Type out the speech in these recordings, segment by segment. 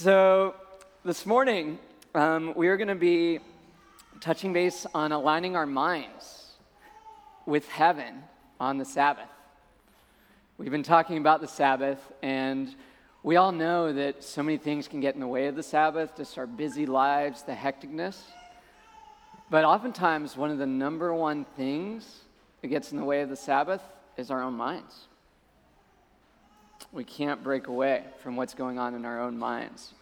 So, this morning, um, we are going to be touching base on aligning our minds with heaven on the Sabbath. We've been talking about the Sabbath, and we all know that so many things can get in the way of the Sabbath, just our busy lives, the hecticness. But oftentimes, one of the number one things that gets in the way of the Sabbath is our own minds. We can't break away from what's going on in our own minds.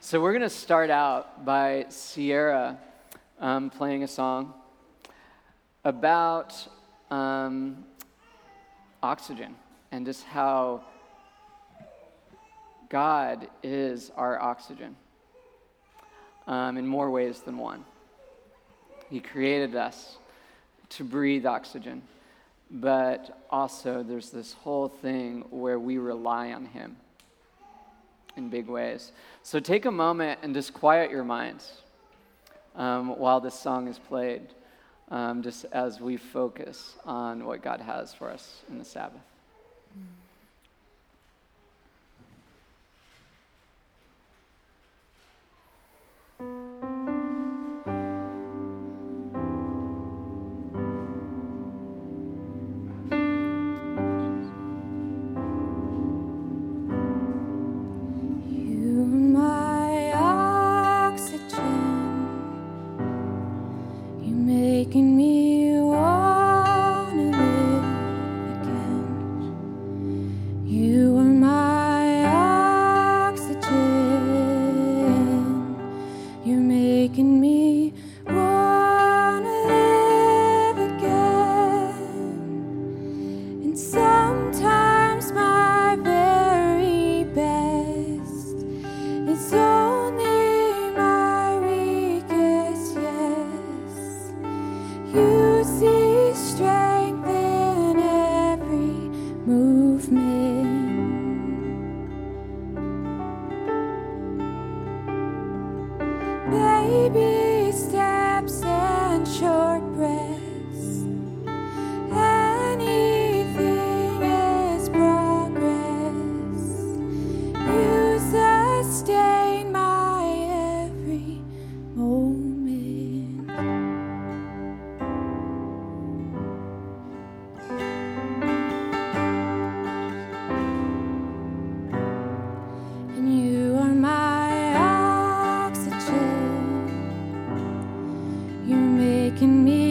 So, we're going to start out by Sierra um, playing a song about um, oxygen and just how God is our oxygen um, in more ways than one. He created us to breathe oxygen, but also there's this whole thing where we rely on Him in big ways. So take a moment and just quiet your minds um, while this song is played, um, just as we focus on what God has for us in the Sabbath. Mm. It's only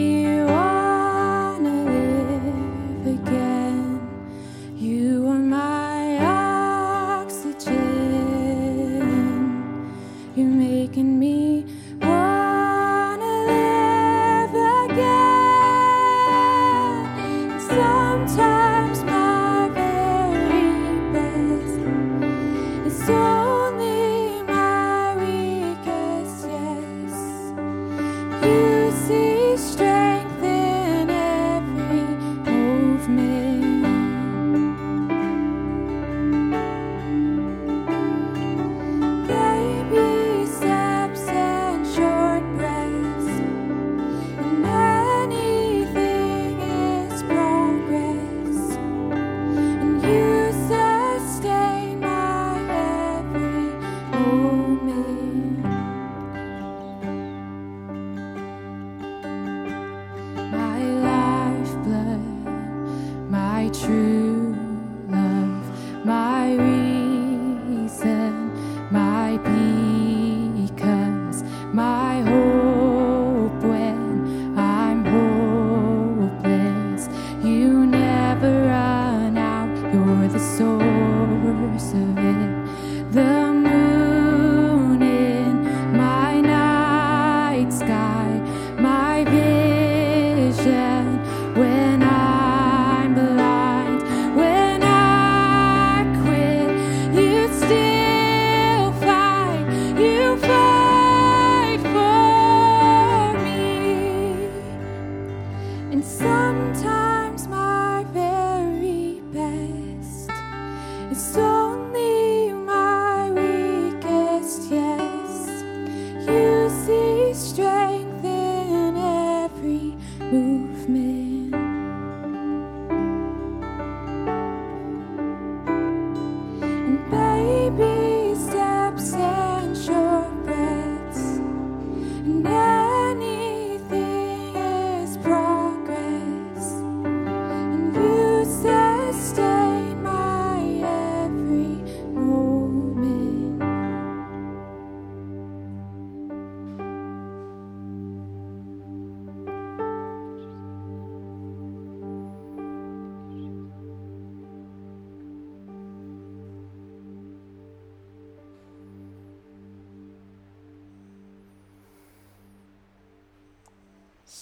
my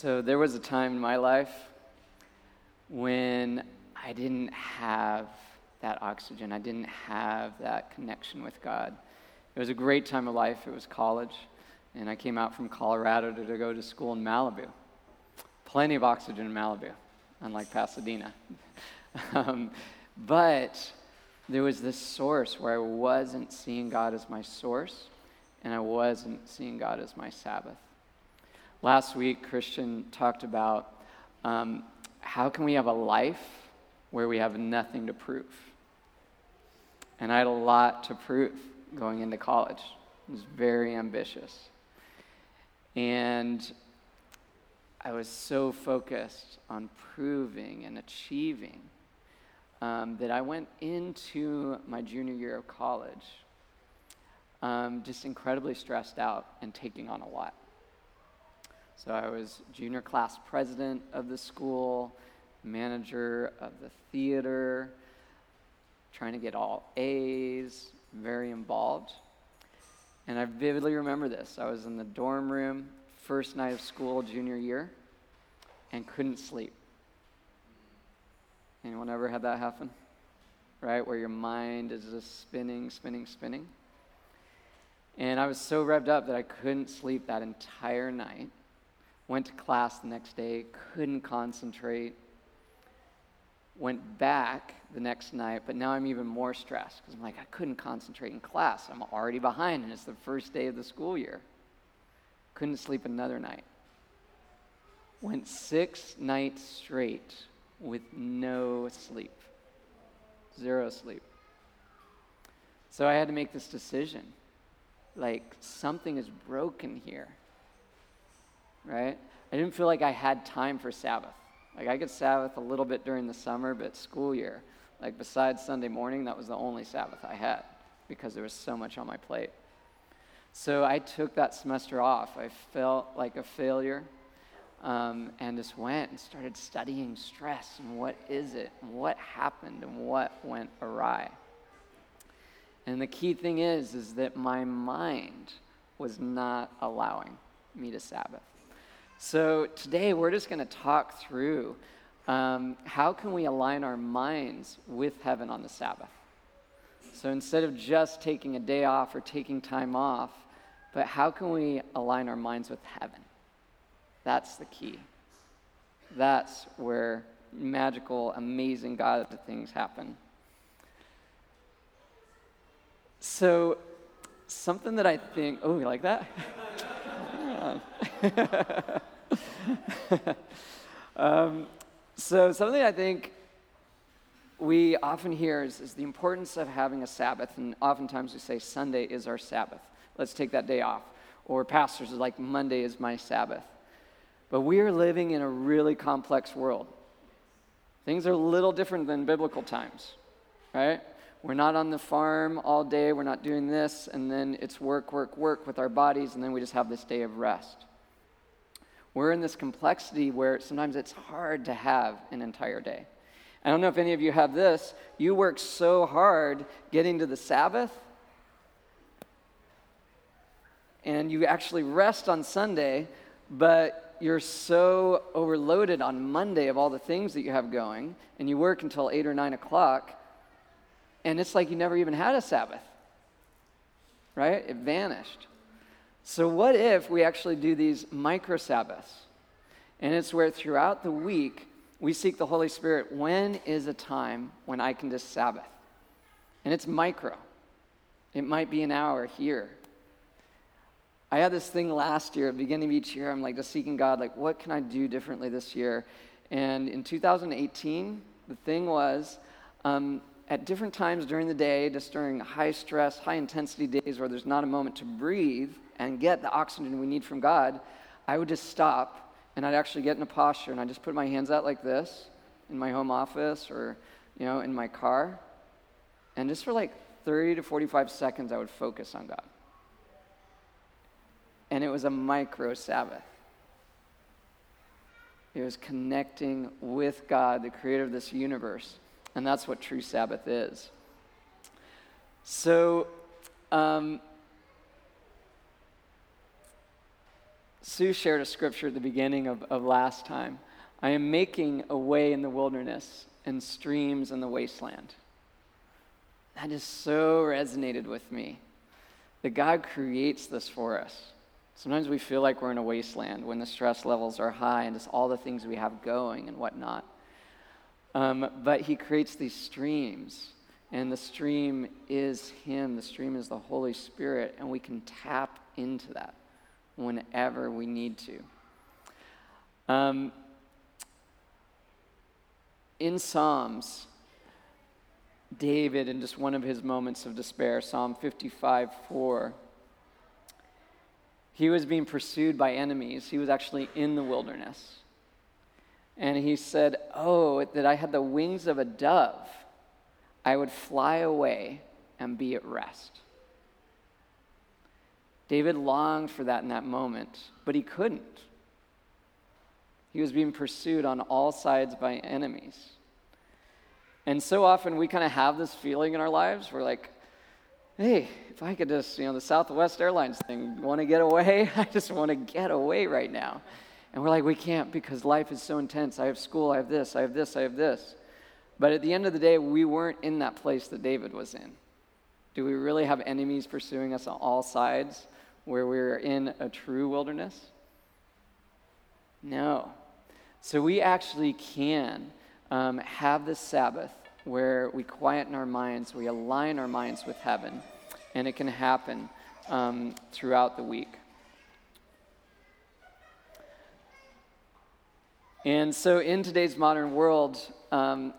So there was a time in my life when I didn't have that oxygen. I didn't have that connection with God. It was a great time of life. It was college, and I came out from Colorado to, to go to school in Malibu. Plenty of oxygen in Malibu, unlike Pasadena. um, but there was this source where I wasn't seeing God as my source, and I wasn't seeing God as my Sabbath. Last week, Christian talked about um, how can we have a life where we have nothing to prove. And I had a lot to prove going into college. I was very ambitious. And I was so focused on proving and achieving um, that I went into my junior year of college um, just incredibly stressed out and taking on a lot. So I was junior class president of the school, manager of the theater, trying to get all A's, very involved. And I vividly remember this. I was in the dorm room, first night of school, junior year, and couldn't sleep. Anyone ever had that happen? Right? Where your mind is just spinning, spinning, spinning. And I was so revved up that I couldn't sleep that entire night went to class the next day, couldn't concentrate, went back the next night, but now I'm even more stressed because I'm like, I couldn't concentrate in class. I'm already behind, and it's the first day of the school year. Couldn't sleep another night. Went six nights straight with no sleep, zero sleep. So I had to make this decision like, something is broken here right? I didn't feel like I had time for Sabbath. Like I could Sabbath a little bit during the summer, but school year, like besides Sunday morning, that was the only Sabbath I had because there was so much on my plate. So I took that semester off. I felt like a failure um, and just went and started studying stress and what is it and what happened and what went awry. And the key thing is, is that my mind was not allowing me to Sabbath. So today we're just going to talk through um, how can we align our minds with heaven on the Sabbath. So instead of just taking a day off or taking time off, but how can we align our minds with heaven? That's the key. That's where magical, amazing God things happen. So, something that I think, oh, you like that? um, so, something I think we often hear is, is, the importance of having a Sabbath. And oftentimes we say Sunday is our Sabbath. Let's take that day off. Or pastors are like, Monday is my Sabbath. But we are living in a really complex world. Things are a little different than biblical times, right? We're not on the farm all day. We're not doing this, and then it's work, work, work with our bodies, and then we just have this day of rest. We're in this complexity where sometimes it's hard to have an entire day. I don't know if any of you have this. You work so hard getting to the Sabbath, and you actually rest on Sunday, but you're so overloaded on Monday of all the things that you have going, and you work until 8 or 9 o'clock, and it's like you never even had a Sabbath, right? It vanished. So, what if we actually do these micro Sabbaths? And it's where throughout the week we seek the Holy Spirit. When is a time when I can just Sabbath? And it's micro, it might be an hour here. I had this thing last year, beginning of each year, I'm like just seeking God, like, what can I do differently this year? And in 2018, the thing was, um, at different times during the day, just during high stress, high intensity days where there's not a moment to breathe, and get the oxygen we need from God, I would just stop and I'd actually get in a posture and I'd just put my hands out like this in my home office or, you know, in my car. And just for like 30 to 45 seconds, I would focus on God. And it was a micro Sabbath. It was connecting with God, the creator of this universe. And that's what true Sabbath is. So, um, Sue shared a scripture at the beginning of, of last time. I am making a way in the wilderness and streams in the wasteland. That just so resonated with me that God creates this for us. Sometimes we feel like we're in a wasteland when the stress levels are high and just all the things we have going and whatnot. Um, but He creates these streams, and the stream is Him, the stream is the Holy Spirit, and we can tap into that whenever we need to. Um, in Psalms, David, in just one of his moments of despair, Psalm 55 4, he was being pursued by enemies. He was actually in the wilderness. And he said, Oh, that I had the wings of a dove, I would fly away and be at rest. David longed for that in that moment, but he couldn't. He was being pursued on all sides by enemies. And so often we kind of have this feeling in our lives. We're like, hey, if I could just, you know, the Southwest Airlines thing, want to get away? I just want to get away right now. And we're like, we can't because life is so intense. I have school, I have this, I have this, I have this. But at the end of the day, we weren't in that place that David was in. Do we really have enemies pursuing us on all sides where we're in a true wilderness? No. So we actually can um, have this Sabbath where we quieten our minds, we align our minds with heaven, and it can happen um, throughout the week. And so, in today's modern world, um,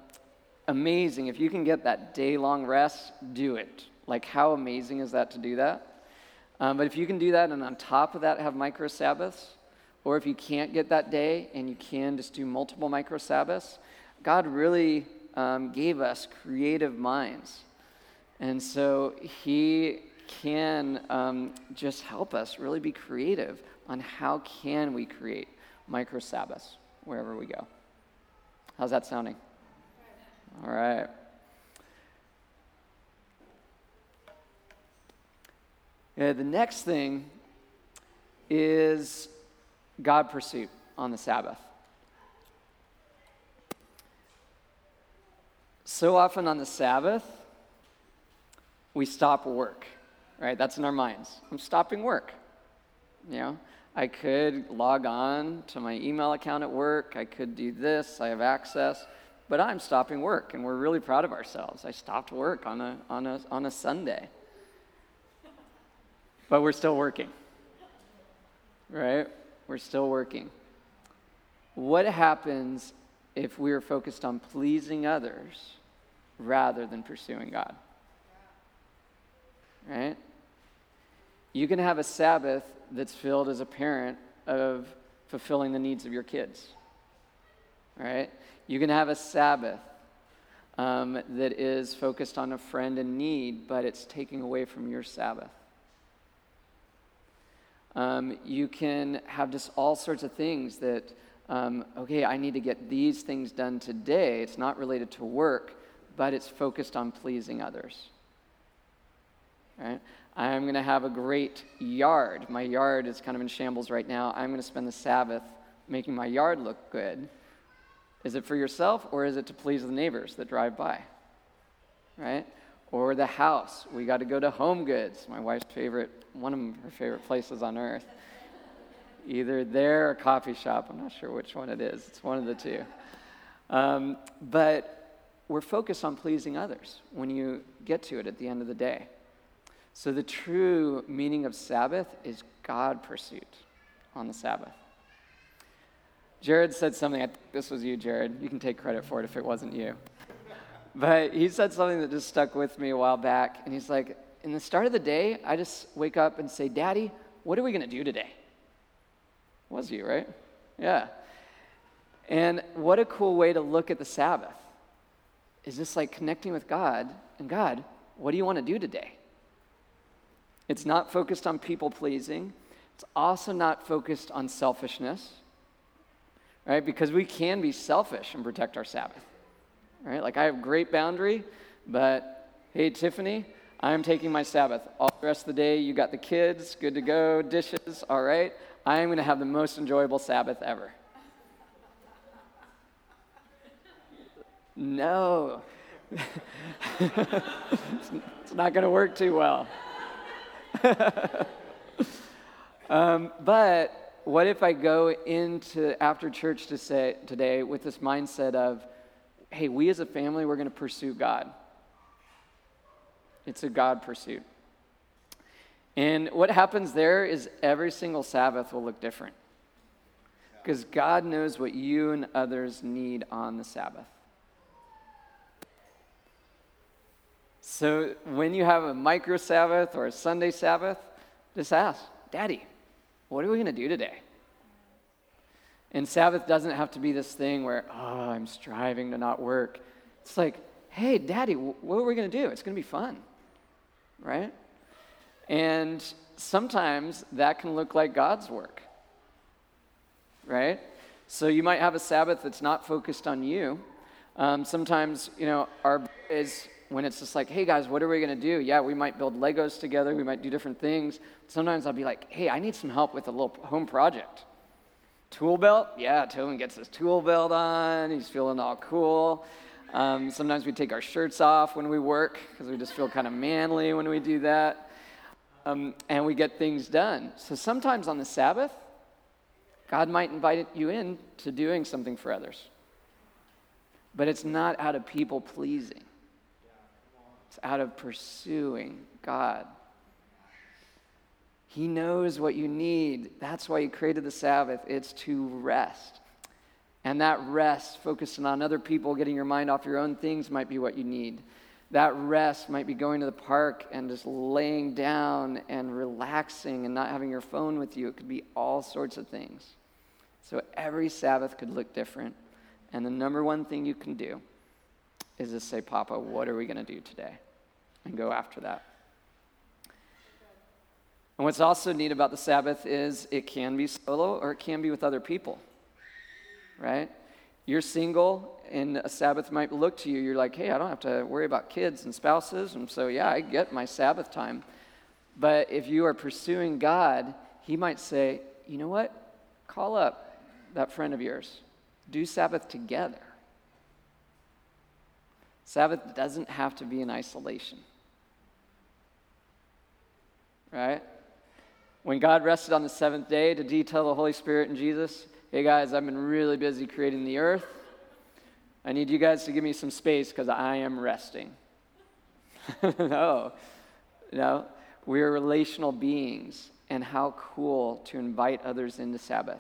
amazing. If you can get that day long rest, do it. Like, how amazing is that to do that? Um, but if you can do that and on top of that have micro Sabbaths, or if you can't get that day and you can just do multiple micro Sabbaths, God really um, gave us creative minds. And so He can um, just help us really be creative on how can we create micro Sabbaths wherever we go. How's that sounding? All right. Uh, the next thing is God pursuit on the Sabbath. So often on the Sabbath, we stop work, right? That's in our minds. I'm stopping work. You know, I could log on to my email account at work. I could do this. I have access. But I'm stopping work, and we're really proud of ourselves. I stopped work on a, on a, on a Sunday. But we're still working, right? We're still working. What happens if we are focused on pleasing others rather than pursuing God? Right? You can have a Sabbath that's filled as a parent of fulfilling the needs of your kids. Right? You can have a Sabbath um, that is focused on a friend in need, but it's taking away from your Sabbath. Um, you can have just all sorts of things that, um, okay, I need to get these things done today. It's not related to work, but it's focused on pleasing others. Right? I'm going to have a great yard. My yard is kind of in shambles right now. I'm going to spend the Sabbath making my yard look good. Is it for yourself or is it to please the neighbors that drive by? Right? Or the house. We got to go to Home Goods, my wife's favorite, one of her favorite places on earth. Either there or coffee shop. I'm not sure which one it is. It's one of the two. Um, but we're focused on pleasing others when you get to it at the end of the day. So, the true meaning of Sabbath is God pursuit on the Sabbath. Jared said something, this was you, Jared. You can take credit for it if it wasn't you. But he said something that just stuck with me a while back. And he's like, In the start of the day, I just wake up and say, Daddy, what are we going to do today? Was you, right? Yeah. And what a cool way to look at the Sabbath is just like connecting with God and God, what do you want to do today? It's not focused on people pleasing. It's also not focused on selfishness, right? Because we can be selfish and protect our Sabbath, right? Like I have great boundary, but hey, Tiffany, I'm taking my Sabbath. All the rest of the day, you got the kids, good to go, dishes, all right? I am going to have the most enjoyable Sabbath ever. No. it's not going to work too well. um, but what if I go into after church to say today with this mindset of, hey, we as a family, we're going to pursue God. It's a God pursuit. And what happens there is every single Sabbath will look different. Because God knows what you and others need on the Sabbath. So when you have a micro Sabbath or a Sunday Sabbath, just ask, Daddy, what are we going to do today? And Sabbath doesn't have to be this thing where, oh, I'm striving to not work. It's like, hey, Daddy, what are we going to do? It's going to be fun, right? And sometimes that can look like God's work, right? So you might have a Sabbath that's not focused on you. Um, sometimes, you know, our is when it's just like, hey guys, what are we going to do? Yeah, we might build Legos together, we might do different things. Sometimes I'll be like, hey, I need some help with a little home project. Tool belt? Yeah, Tobin gets his tool belt on, he's feeling all cool. Um, sometimes we take our shirts off when we work because we just feel kind of manly when we do that. Um, and we get things done. So sometimes on the Sabbath, God might invite you in to doing something for others. But it's not out of people pleasing. It's out of pursuing God. He knows what you need. That's why He created the Sabbath. It's to rest. And that rest, focusing on other people, getting your mind off your own things, might be what you need. That rest might be going to the park and just laying down and relaxing and not having your phone with you. It could be all sorts of things. So every Sabbath could look different. And the number one thing you can do is to say, Papa, what are we going to do today? And go after that. And what's also neat about the Sabbath is it can be solo or it can be with other people, right? You're single, and a Sabbath might look to you, you're like, hey, I don't have to worry about kids and spouses, and so, yeah, I get my Sabbath time. But if you are pursuing God, He might say, you know what? Call up that friend of yours, do Sabbath together. Sabbath doesn't have to be in isolation right? When God rested on the seventh day to detail the Holy Spirit and Jesus, hey guys, I've been really busy creating the earth. I need you guys to give me some space because I am resting. no, no, we are relational beings, and how cool to invite others into Sabbath.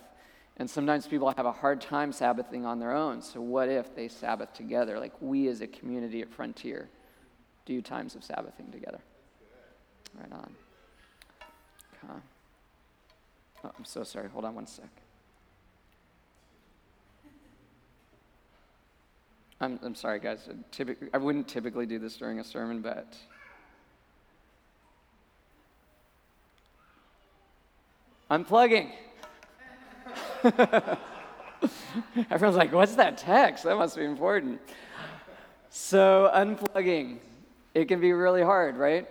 And sometimes people have a hard time Sabbathing on their own. So, what if they Sabbath together? Like we as a community at Frontier do times of Sabbathing together. Right on. Oh, I'm so sorry. Hold on one sec. I'm, I'm sorry, guys. Typically, I wouldn't typically do this during a sermon, but. Unplugging. Everyone's like, what's that text? That must be important. So, unplugging. It can be really hard, right?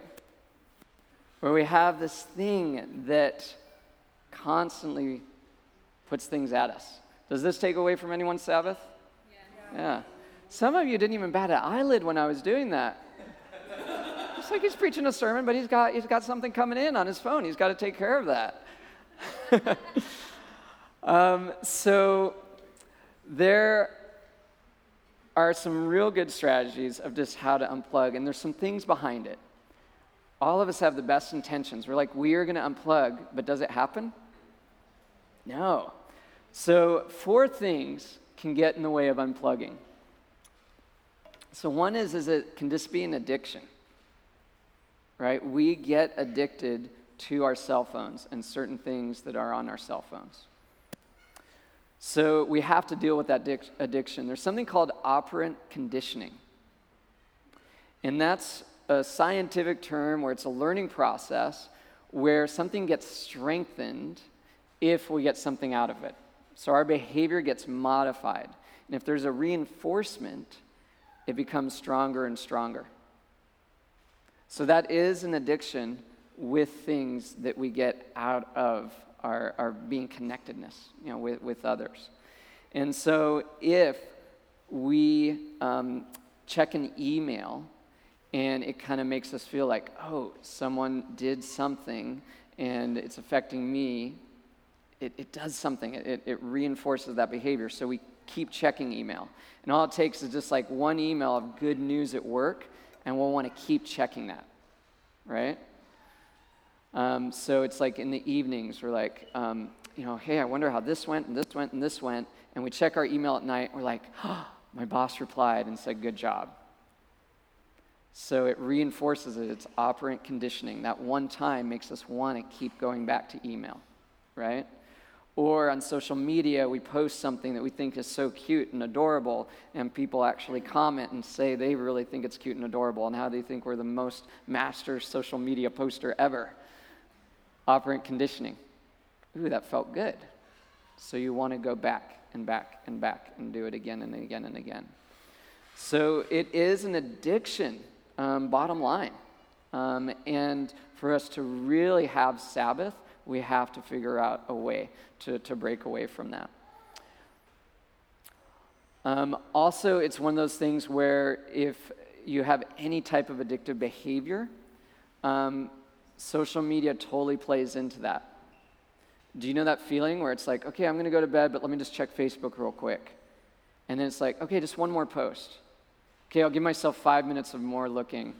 where we have this thing that constantly puts things at us. Does this take away from anyone's Sabbath? Yeah. yeah. Some of you didn't even bat an eyelid when I was doing that. It's like he's preaching a sermon, but he's got, he's got something coming in on his phone. He's got to take care of that. um, so there are some real good strategies of just how to unplug, and there's some things behind it all of us have the best intentions. We're like, we are going to unplug, but does it happen? No. So, four things can get in the way of unplugging. So, one is, is it can just be an addiction, right? We get addicted to our cell phones and certain things that are on our cell phones. So, we have to deal with that addiction. There's something called operant conditioning. And that's a scientific term where it's a learning process where something gets strengthened if we get something out of it. So our behavior gets modified. And if there's a reinforcement, it becomes stronger and stronger. So that is an addiction with things that we get out of our, our being connectedness, you know, with, with others. And so if we um, check an email and it kind of makes us feel like, oh, someone did something and it's affecting me, it, it does something. It, it reinforces that behavior. So we keep checking email. And all it takes is just like one email of good news at work and we'll want to keep checking that, right? Um, so it's like in the evenings, we're like, um, you know, hey, I wonder how this went and this went and this went. And we check our email at night, we're like, oh, my boss replied and said, good job. So it reinforces it. It's operant conditioning. That one time makes us want to keep going back to email, right? Or on social media, we post something that we think is so cute and adorable, and people actually comment and say they really think it's cute and adorable and how they think we're the most master social media poster ever. Operant conditioning. Ooh, that felt good. So you want to go back and back and back and do it again and again and again. So it is an addiction, um, bottom line. Um, and for us to really have Sabbath, we have to figure out a way to, to break away from that. Um, also, it's one of those things where if you have any type of addictive behavior, um, social media totally plays into that. Do you know that feeling where it's like, okay, I'm going to go to bed, but let me just check Facebook real quick? And then it's like, okay, just one more post. Okay, I'll give myself five minutes of more looking.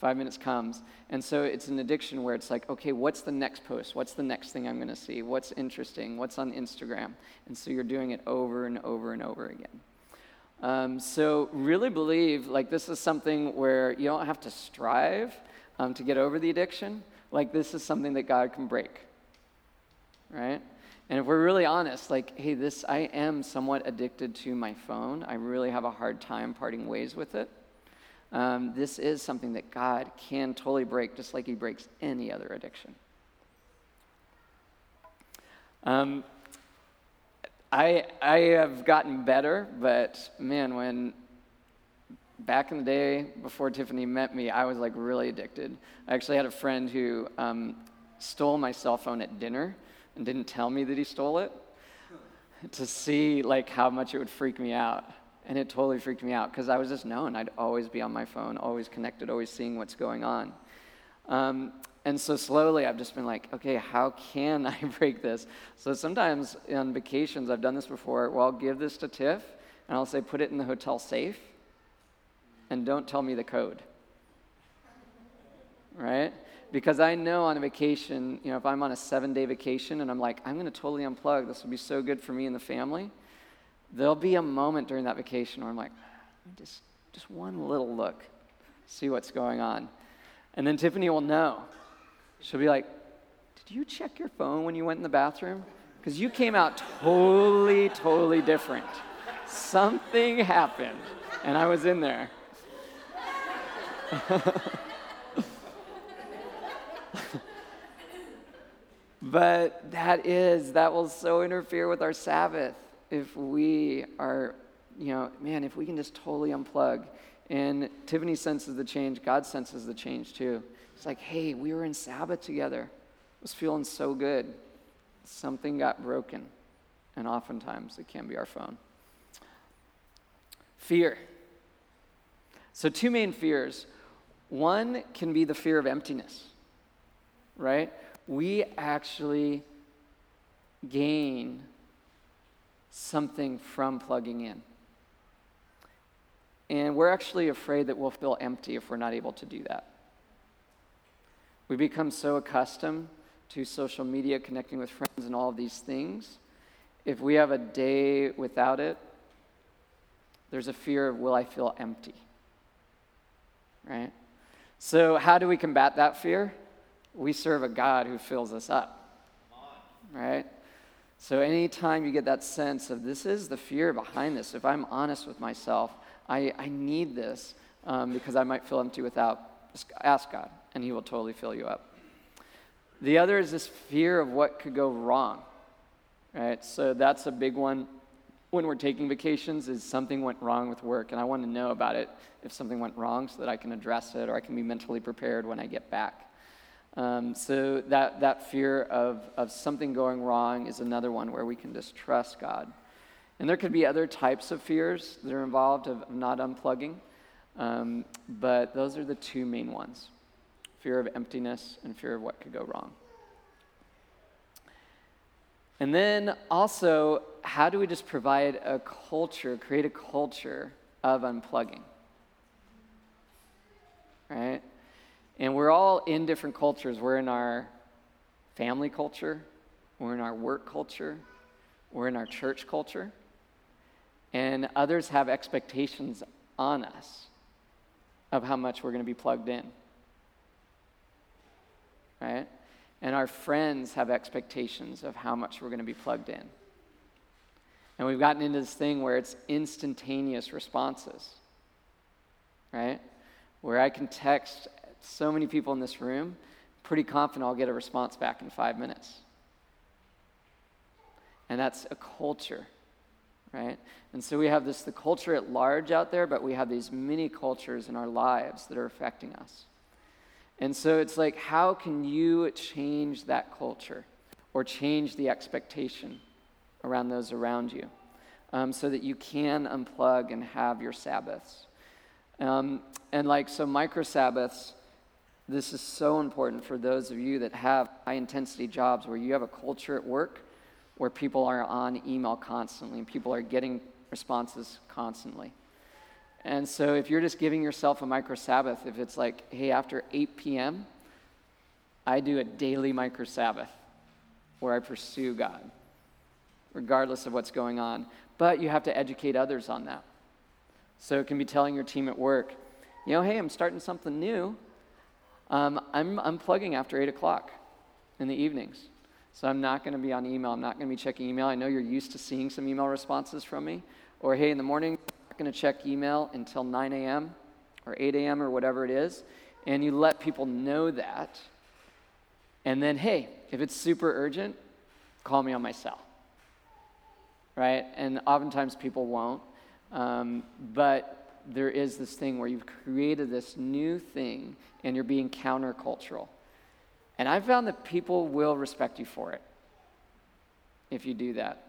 Five minutes comes. And so it's an addiction where it's like, okay, what's the next post? What's the next thing I'm going to see? What's interesting? What's on Instagram? And so you're doing it over and over and over again. Um, so really believe like this is something where you don't have to strive um, to get over the addiction. Like this is something that God can break, right? And if we're really honest, like, hey, this I am somewhat addicted to my phone. I really have a hard time parting ways with it. Um, this is something that God can totally break, just like He breaks any other addiction. Um, I, I have gotten better, but man, when back in the day before Tiffany met me, I was like really addicted. I actually had a friend who um, stole my cell phone at dinner and didn't tell me that he stole it to see like how much it would freak me out. And it totally freaked me out because I was just known. I'd always be on my phone, always connected, always seeing what's going on. Um, and so slowly I've just been like, okay, how can I break this? So sometimes on vacations, I've done this before. Well, I'll give this to Tiff and I'll say, put it in the hotel safe and don't tell me the code. Right? Because I know on a vacation, you know, if I'm on a seven day vacation and I'm like, I'm going to totally unplug, this will be so good for me and the family there'll be a moment during that vacation where I'm like, just, just one little look, see what's going on. And then Tiffany will know. She'll be like, Did you check your phone when you went in the bathroom? Because you came out totally, totally different. Something happened, and I was in there. but that is, that will so interfere with our Sabbath if we are, you know, man, if we can just totally unplug. And Tiffany senses the change, God senses the change too. It's like, hey, we were in Sabbath together. It was feeling so good. Something got broken. And oftentimes it can be our phone. Fear. So, two main fears. One can be the fear of emptiness, right? We actually gain something from plugging in. And we're actually afraid that we'll feel empty if we're not able to do that. We become so accustomed to social media, connecting with friends, and all of these things. If we have a day without it, there's a fear of will I feel empty? Right? So, how do we combat that fear? We serve a God who fills us up. Right? So, anytime you get that sense of this is the fear behind this, if I'm honest with myself, I, I need this um, because I might feel empty without, ask God, and He will totally fill you up. The other is this fear of what could go wrong, right? So, that's a big one. when we're taking vacations is something went wrong with work, and I want to know about it if something went wrong so that I can address it or I can be mentally prepared when I get back. Um, so that, that fear of, of something going wrong is another one where we can just trust God. And there could be other types of fears that are involved of, of not unplugging, um, but those are the two main ones fear of emptiness and fear of what could go wrong. And then also, how do we just provide a culture, create a culture of unplugging? Right? And we're all in different cultures. We're in our family culture, we're in our work culture, we're in our church culture. And others have expectations on us of how much we're going to be plugged in. Right? And our friends have expectations of how much we're going to be plugged in. And we've gotten into this thing where it's instantaneous responses, right? Where I can text so many people in this room, pretty confident I'll get a response back in five minutes. And that's a culture, right? And so we have this, the culture at large out there, but we have these mini cultures in our lives that are affecting us. And so it's like, how can you change that culture or change the expectation around those around you um, so that you can unplug and have your Sabbaths? Um, and like, so micro Sabbaths, this is so important for those of you that have high intensity jobs where you have a culture at work where people are on email constantly and people are getting responses constantly. And so if you're just giving yourself a micro Sabbath, if it's like, hey, after 8 p.m., I do a daily micro Sabbath where I pursue God, regardless of what's going on. But you have to educate others on that. So it can be telling your team at work, you know, hey, I'm starting something new. Um, I'm unplugging after 8 o'clock in the evenings. So I'm not going to be on email. I'm not going to be checking email. I know you're used to seeing some email responses from me. Or, hey, in the morning, I'm not going to check email until 9 a.m. or 8 a.m. or whatever it is, and you let people know that. And then, hey, if it's super urgent, call me on my cell. Right? And oftentimes people won't. Um, but there is this thing where you've created this new thing and you're being countercultural. And I've found that people will respect you for it if you do that.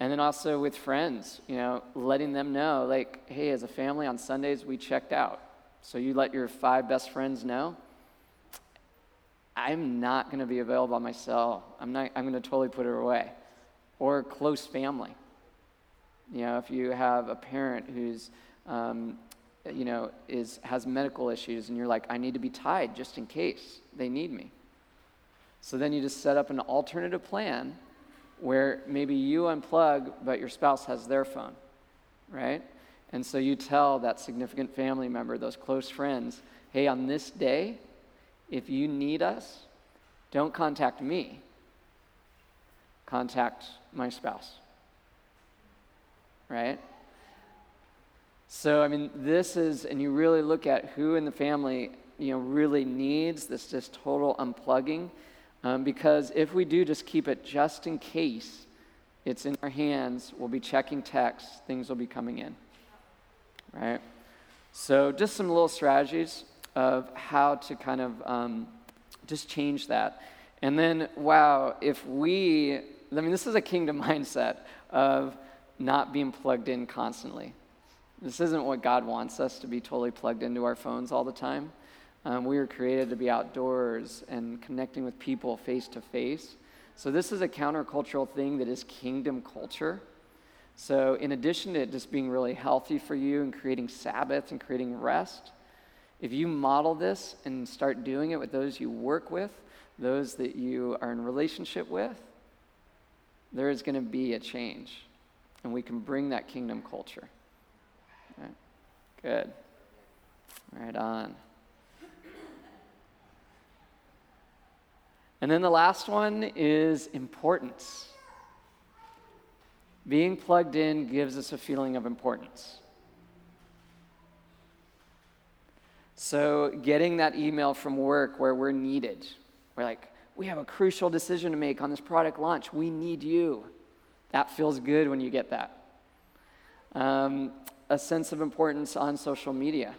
And then also with friends, you know, letting them know, like, hey, as a family on Sundays, we checked out. So you let your five best friends know. I'm not going to be available on my cell. I'm not. I'm going to totally put it away. Or close family. You know, if you have a parent who's, um, you know, is has medical issues, and you're like, I need to be tied just in case they need me. So then you just set up an alternative plan where maybe you unplug, but your spouse has their phone, right? And so you tell that significant family member, those close friends, hey, on this day, if you need us, don't contact me, contact my spouse, right? So, I mean, this is, and you really look at who in the family, you know, really needs this just total unplugging um, because if we do just keep it just in case it's in our hands, we'll be checking texts, things will be coming in. Right? So, just some little strategies of how to kind of um, just change that. And then, wow, if we, I mean, this is a kingdom mindset of not being plugged in constantly. This isn't what God wants us to be totally plugged into our phones all the time. Um, we were created to be outdoors and connecting with people face to face. So, this is a countercultural thing that is kingdom culture. So, in addition to it just being really healthy for you and creating Sabbath and creating rest, if you model this and start doing it with those you work with, those that you are in relationship with, there is going to be a change. And we can bring that kingdom culture. Good. Right on. And then the last one is importance. Being plugged in gives us a feeling of importance. So, getting that email from work where we're needed, we're like, we have a crucial decision to make on this product launch. We need you. That feels good when you get that. Um, a sense of importance on social media.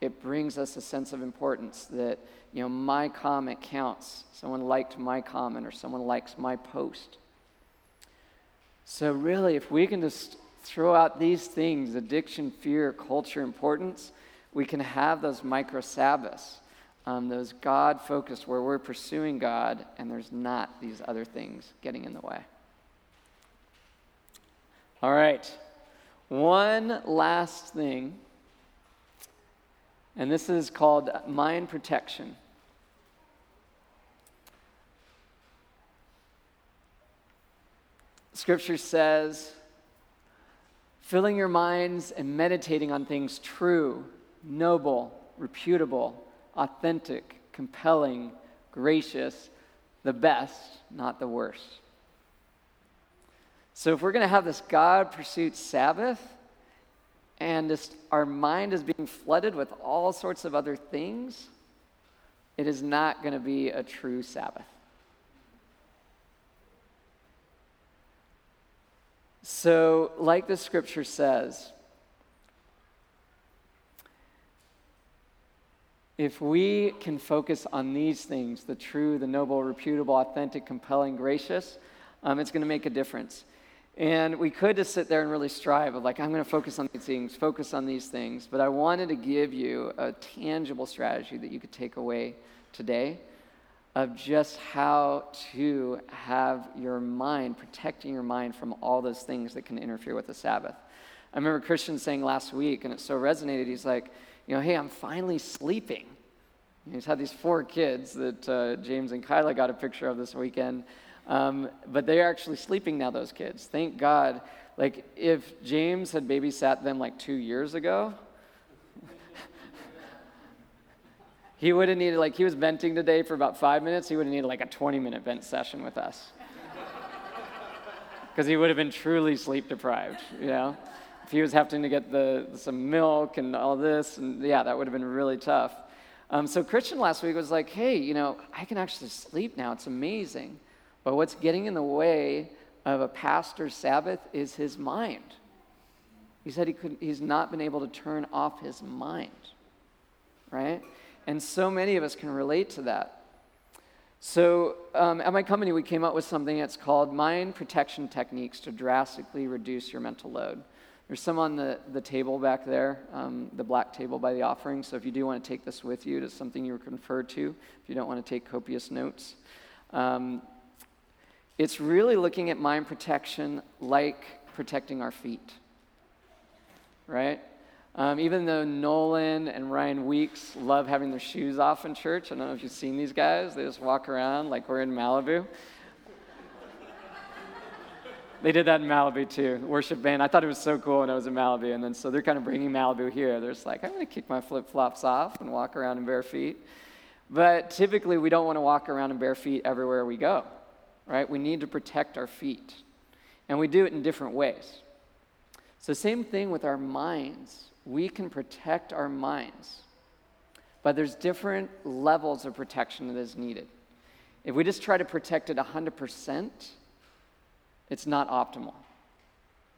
It brings us a sense of importance that, you know, my comment counts. Someone liked my comment or someone likes my post. So, really, if we can just throw out these things addiction, fear, culture, importance we can have those micro Sabbaths, um, those God focused where we're pursuing God and there's not these other things getting in the way. All right. One last thing, and this is called mind protection. Scripture says, filling your minds and meditating on things true, noble, reputable, authentic, compelling, gracious, the best, not the worst. So if we're going to have this God pursuit Sabbath, and just our mind is being flooded with all sorts of other things, it is not going to be a true Sabbath. So, like the scripture says, if we can focus on these things the true, the noble, reputable, authentic, compelling, gracious um, it's going to make a difference. And we could just sit there and really strive of like, I'm going to focus on these things, focus on these things. But I wanted to give you a tangible strategy that you could take away today of just how to have your mind, protecting your mind from all those things that can interfere with the Sabbath. I remember Christian saying last week, and it so resonated. He's like, you know, hey, I'm finally sleeping. He's had these four kids that uh, James and Kyla got a picture of this weekend. Um, but they're actually sleeping now, those kids. Thank God. Like, if James had babysat them like two years ago, he would have needed, like, he was venting today for about five minutes. He would have needed like a 20 minute vent session with us. Because he would have been truly sleep deprived, you know? If he was having to get the, some milk and all this, and yeah, that would have been really tough. Um, so Christian last week was like, hey, you know, I can actually sleep now. It's amazing. But what's getting in the way of a pastor's Sabbath is his mind. He said he could, he's not been able to turn off his mind, right? And so many of us can relate to that. So, um, at my company, we came up with something that's called Mind Protection Techniques to Drastically Reduce Your Mental Load. There's some on the, the table back there, um, the black table by the offering. So, if you do want to take this with you, it's something you're conferred to, if you don't want to take copious notes. Um, it's really looking at mind protection like protecting our feet, right? Um, even though Nolan and Ryan Weeks love having their shoes off in church, I don't know if you've seen these guys, they just walk around like we're in Malibu. they did that in Malibu too, worship band. I thought it was so cool when I was in Malibu, and then so they're kind of bringing Malibu here. They're just like, I'm going to kick my flip flops off and walk around in bare feet. But typically, we don't want to walk around in bare feet everywhere we go right? We need to protect our feet. And we do it in different ways. So, same thing with our minds. We can protect our minds, but there's different levels of protection that is needed. If we just try to protect it 100%, it's not optimal,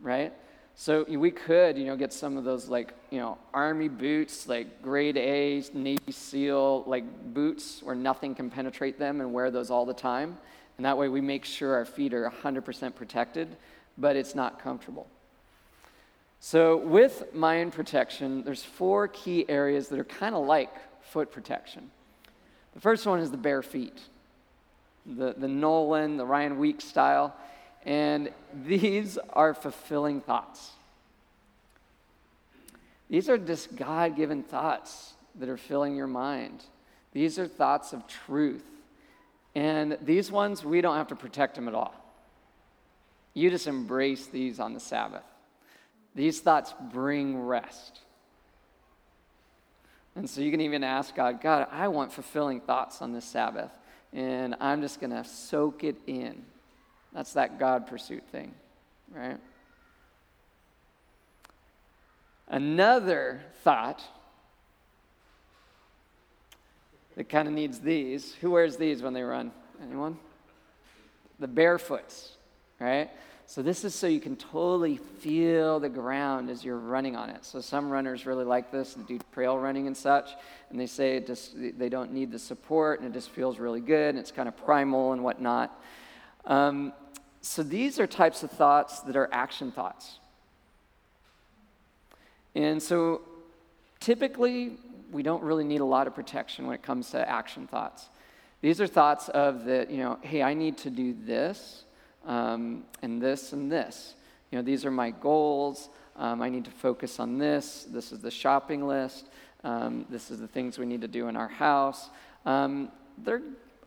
right? So we could, you know, get some of those like, you know, army boots, like grade A, Navy SEAL, like boots where nothing can penetrate them and wear those all the time. And that way we make sure our feet are 100% protected, but it's not comfortable. So, with mind protection, there's four key areas that are kind of like foot protection. The first one is the bare feet, the, the Nolan, the Ryan Weeks style. And these are fulfilling thoughts. These are just God given thoughts that are filling your mind. These are thoughts of truth and these ones, we don't have to protect them at all. You just embrace these on the Sabbath. These thoughts bring rest. And so you can even ask God, God, I want fulfilling thoughts on this Sabbath. And I'm just going to soak it in. That's that God pursuit thing, right? Another thought that kind of needs these. Who wears these when they run? Anyone? The barefoots, right? So, this is so you can totally feel the ground as you're running on it. So, some runners really like this and do trail running and such, and they say it just, they don't need the support and it just feels really good and it's kind of primal and whatnot. Um, so, these are types of thoughts that are action thoughts. And so, typically, we don't really need a lot of protection when it comes to action thoughts. These are thoughts of the, you know, hey, I need to do this um, and this and this. You know, these are my goals. Um, I need to focus on this. This is the shopping list. Um, this is the things we need to do in our house. Um, they're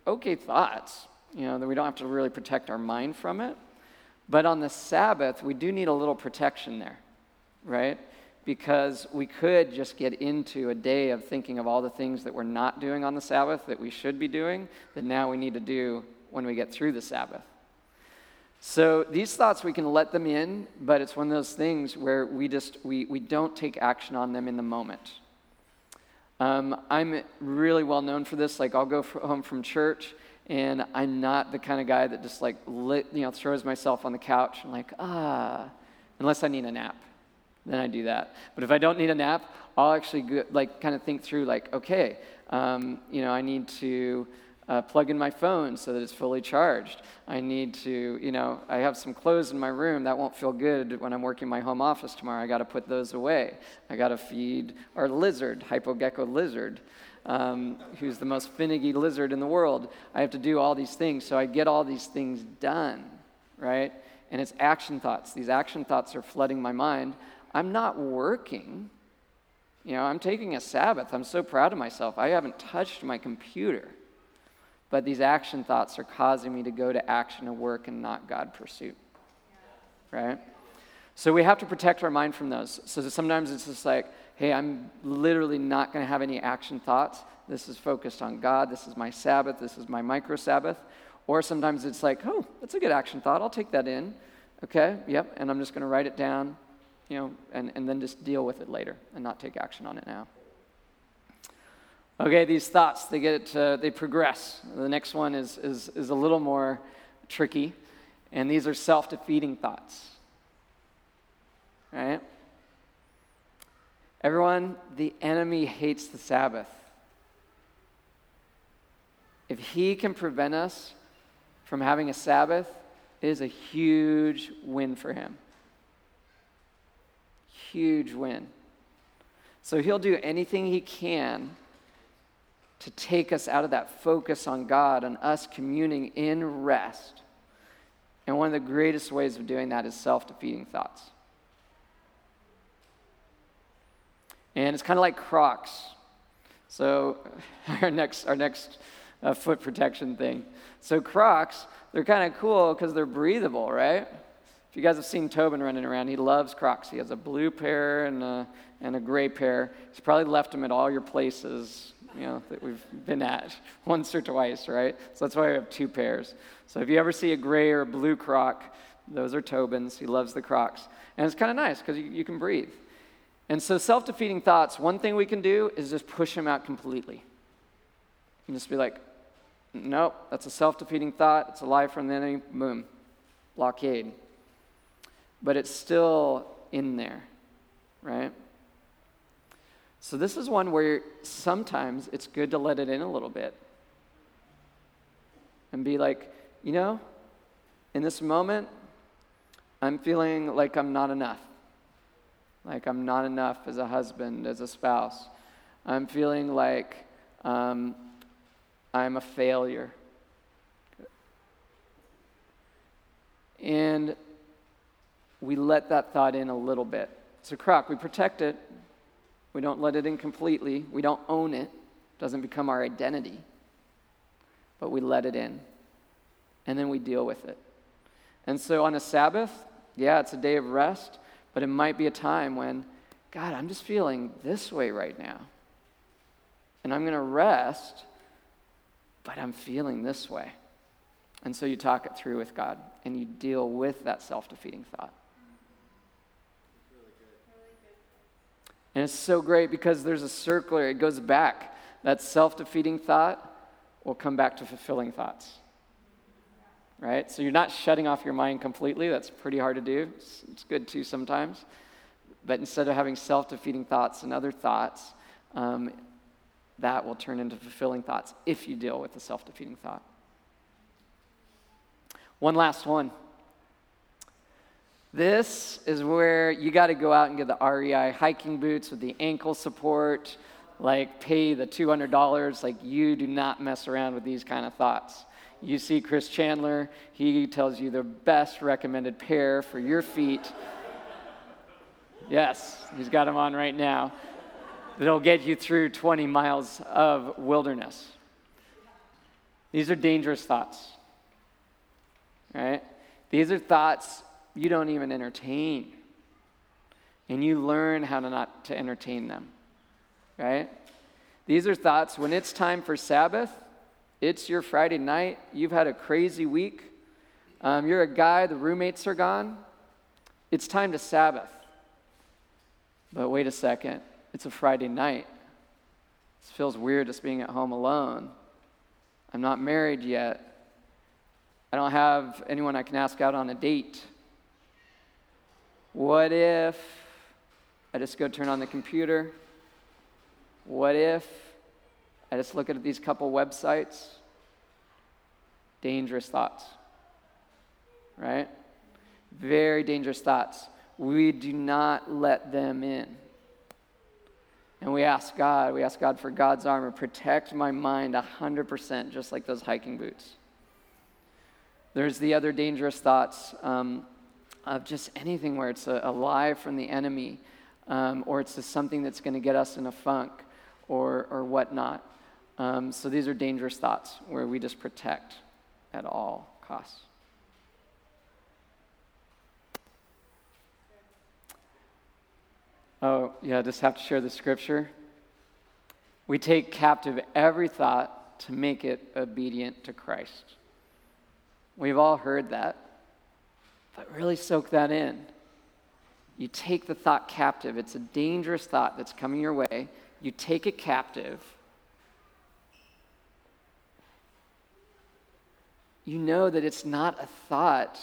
okay thoughts, you know, that we don't have to really protect our mind from it. But on the Sabbath, we do need a little protection there, right? Because we could just get into a day of thinking of all the things that we're not doing on the Sabbath that we should be doing, that now we need to do when we get through the Sabbath. So these thoughts, we can let them in, but it's one of those things where we just, we, we don't take action on them in the moment. Um, I'm really well known for this. Like, I'll go home from church, and I'm not the kind of guy that just like, lit, you know, throws myself on the couch and like, ah, unless I need a nap. Then I do that. But if I don't need a nap, I'll actually go, like kind of think through like, okay, um, you know, I need to uh, plug in my phone so that it's fully charged. I need to, you know, I have some clothes in my room that won't feel good when I'm working my home office tomorrow. I got to put those away. I got to feed our lizard, hypogecko lizard, um, who's the most finicky lizard in the world. I have to do all these things, so I get all these things done, right? And it's action thoughts. These action thoughts are flooding my mind. I'm not working. You know, I'm taking a Sabbath. I'm so proud of myself. I haven't touched my computer. But these action thoughts are causing me to go to action and work and not God pursuit. Right? So we have to protect our mind from those. So sometimes it's just like, hey, I'm literally not going to have any action thoughts. This is focused on God. This is my Sabbath. This is my micro Sabbath. Or sometimes it's like, oh, that's a good action thought. I'll take that in. Okay, yep. And I'm just going to write it down, you know, and, and then just deal with it later and not take action on it now. Okay, these thoughts, they get, uh, they progress. The next one is, is, is a little more tricky, and these are self defeating thoughts. Right? Everyone, the enemy hates the Sabbath. If he can prevent us from having a Sabbath, it is a huge win for him. Huge win. So he'll do anything he can to take us out of that focus on God and us communing in rest. And one of the greatest ways of doing that is self defeating thoughts. And it's kind of like Crocs. So, our next, our next uh, foot protection thing. So, Crocs, they're kind of cool because they're breathable, right? If you guys have seen Tobin running around, he loves Crocs. He has a blue pair and a, and a gray pair. He's probably left them at all your places you know, that we've been at once or twice, right? So that's why I have two pairs. So if you ever see a gray or a blue croc, those are Tobin's. He loves the crocs. And it's kind of nice because you, you can breathe. And so self defeating thoughts, one thing we can do is just push them out completely. Just be like, nope, that's a self defeating thought. It's a lie from the enemy. Boom. Blockade. But it's still in there, right? So, this is one where sometimes it's good to let it in a little bit and be like, you know, in this moment, I'm feeling like I'm not enough. Like I'm not enough as a husband, as a spouse. I'm feeling like um, I'm a failure. And we let that thought in a little bit. It's a croc. We protect it, we don't let it in completely. We don't own it. It doesn't become our identity. But we let it in. And then we deal with it. And so on a Sabbath, yeah, it's a day of rest, but it might be a time when, God, I'm just feeling this way right now. And I'm going to rest, but I'm feeling this way. And so you talk it through with God and you deal with that self defeating thought. And it's so great because there's a circular, it goes back. That self defeating thought will come back to fulfilling thoughts. right? So you're not shutting off your mind completely. That's pretty hard to do. It's, it's good too sometimes. But instead of having self defeating thoughts and other thoughts, um, that will turn into fulfilling thoughts if you deal with the self defeating thought. One last one. This is where you got to go out and get the REI hiking boots with the ankle support, like pay the $200. Like, you do not mess around with these kind of thoughts. You see Chris Chandler, he tells you the best recommended pair for your feet. Yes, he's got them on right now. That'll get you through 20 miles of wilderness. These are dangerous thoughts, right? These are thoughts you don't even entertain. And you learn how to not to entertain them, right? These are thoughts when it's time for Sabbath, it's your Friday night. You've had a crazy week. Um, you're a guy, the roommates are gone. It's time to Sabbath. But wait a second, it's a Friday night. This feels weird just being at home alone. I'm not married yet. I don't have anyone I can ask out on a date. What if I just go turn on the computer? What if I just look at these couple websites. Dangerous thoughts, right? Very dangerous thoughts. We do not let them in. And we ask God, we ask God for God's armor, protect my mind 100%, just like those hiking boots. There's the other dangerous thoughts um, of just anything where it's a, a lie from the enemy, um, or it's just something that's going to get us in a funk, or, or whatnot. Um, so these are dangerous thoughts where we just protect at all costs. Oh, yeah, I just have to share the scripture. We take captive every thought to make it obedient to Christ. We've all heard that, but really soak that in. You take the thought captive, it's a dangerous thought that's coming your way. You take it captive you know that it's not a thought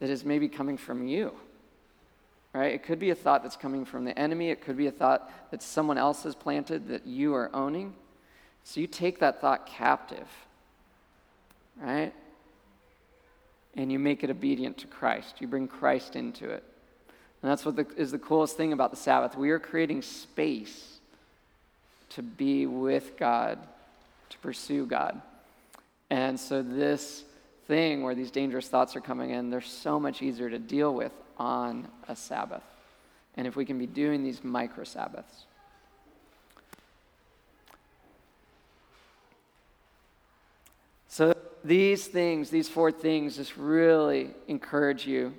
that is maybe coming from you. Right? It could be a thought that's coming from the enemy. It could be a thought that someone else has planted that you are owning. So you take that thought captive, right? And you make it obedient to Christ. You bring Christ into it. And that's what the, is the coolest thing about the Sabbath. We are creating space to be with God, to pursue God. And so this thing where these dangerous thoughts are coming in, they're so much easier to deal with on a Sabbath. And if we can be doing these micro Sabbaths. So, these things, these four things, just really encourage you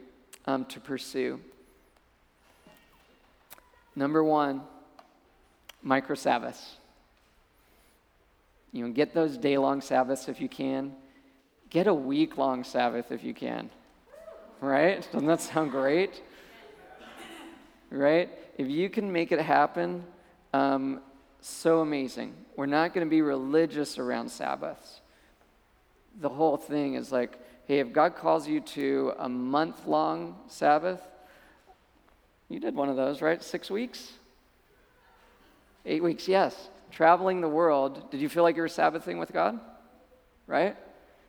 um, to pursue. Number one, micro Sabbaths. You know, get those day long Sabbaths if you can. Get a week long Sabbath if you can. Right? Doesn't that sound great? Right? If you can make it happen, um, so amazing. We're not going to be religious around Sabbaths. The whole thing is like, hey, if God calls you to a month long Sabbath, you did one of those, right? Six weeks? Eight weeks, yes. Traveling the world. Did you feel like you were Sabbathing with God? Right?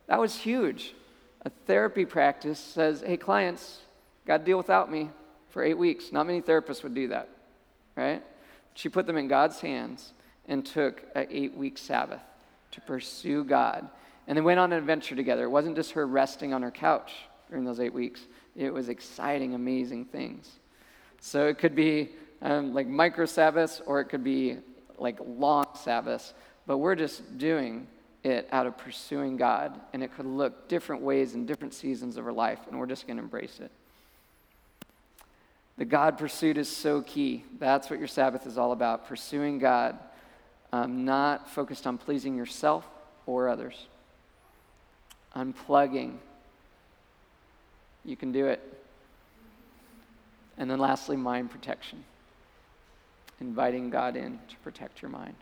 That was huge. A therapy practice says, hey, clients, got to deal without me for eight weeks. Not many therapists would do that, right? She put them in God's hands and took an eight week Sabbath to pursue God. And they went on an adventure together. It wasn't just her resting on her couch during those eight weeks, it was exciting, amazing things. So it could be um, like micro Sabbaths or it could be like long Sabbaths, but we're just doing it out of pursuing God, and it could look different ways in different seasons of our life, and we're just going to embrace it. The God pursuit is so key. That's what your Sabbath is all about pursuing God, um, not focused on pleasing yourself or others. Unplugging. You can do it. And then lastly, mind protection. Inviting God in to protect your mind.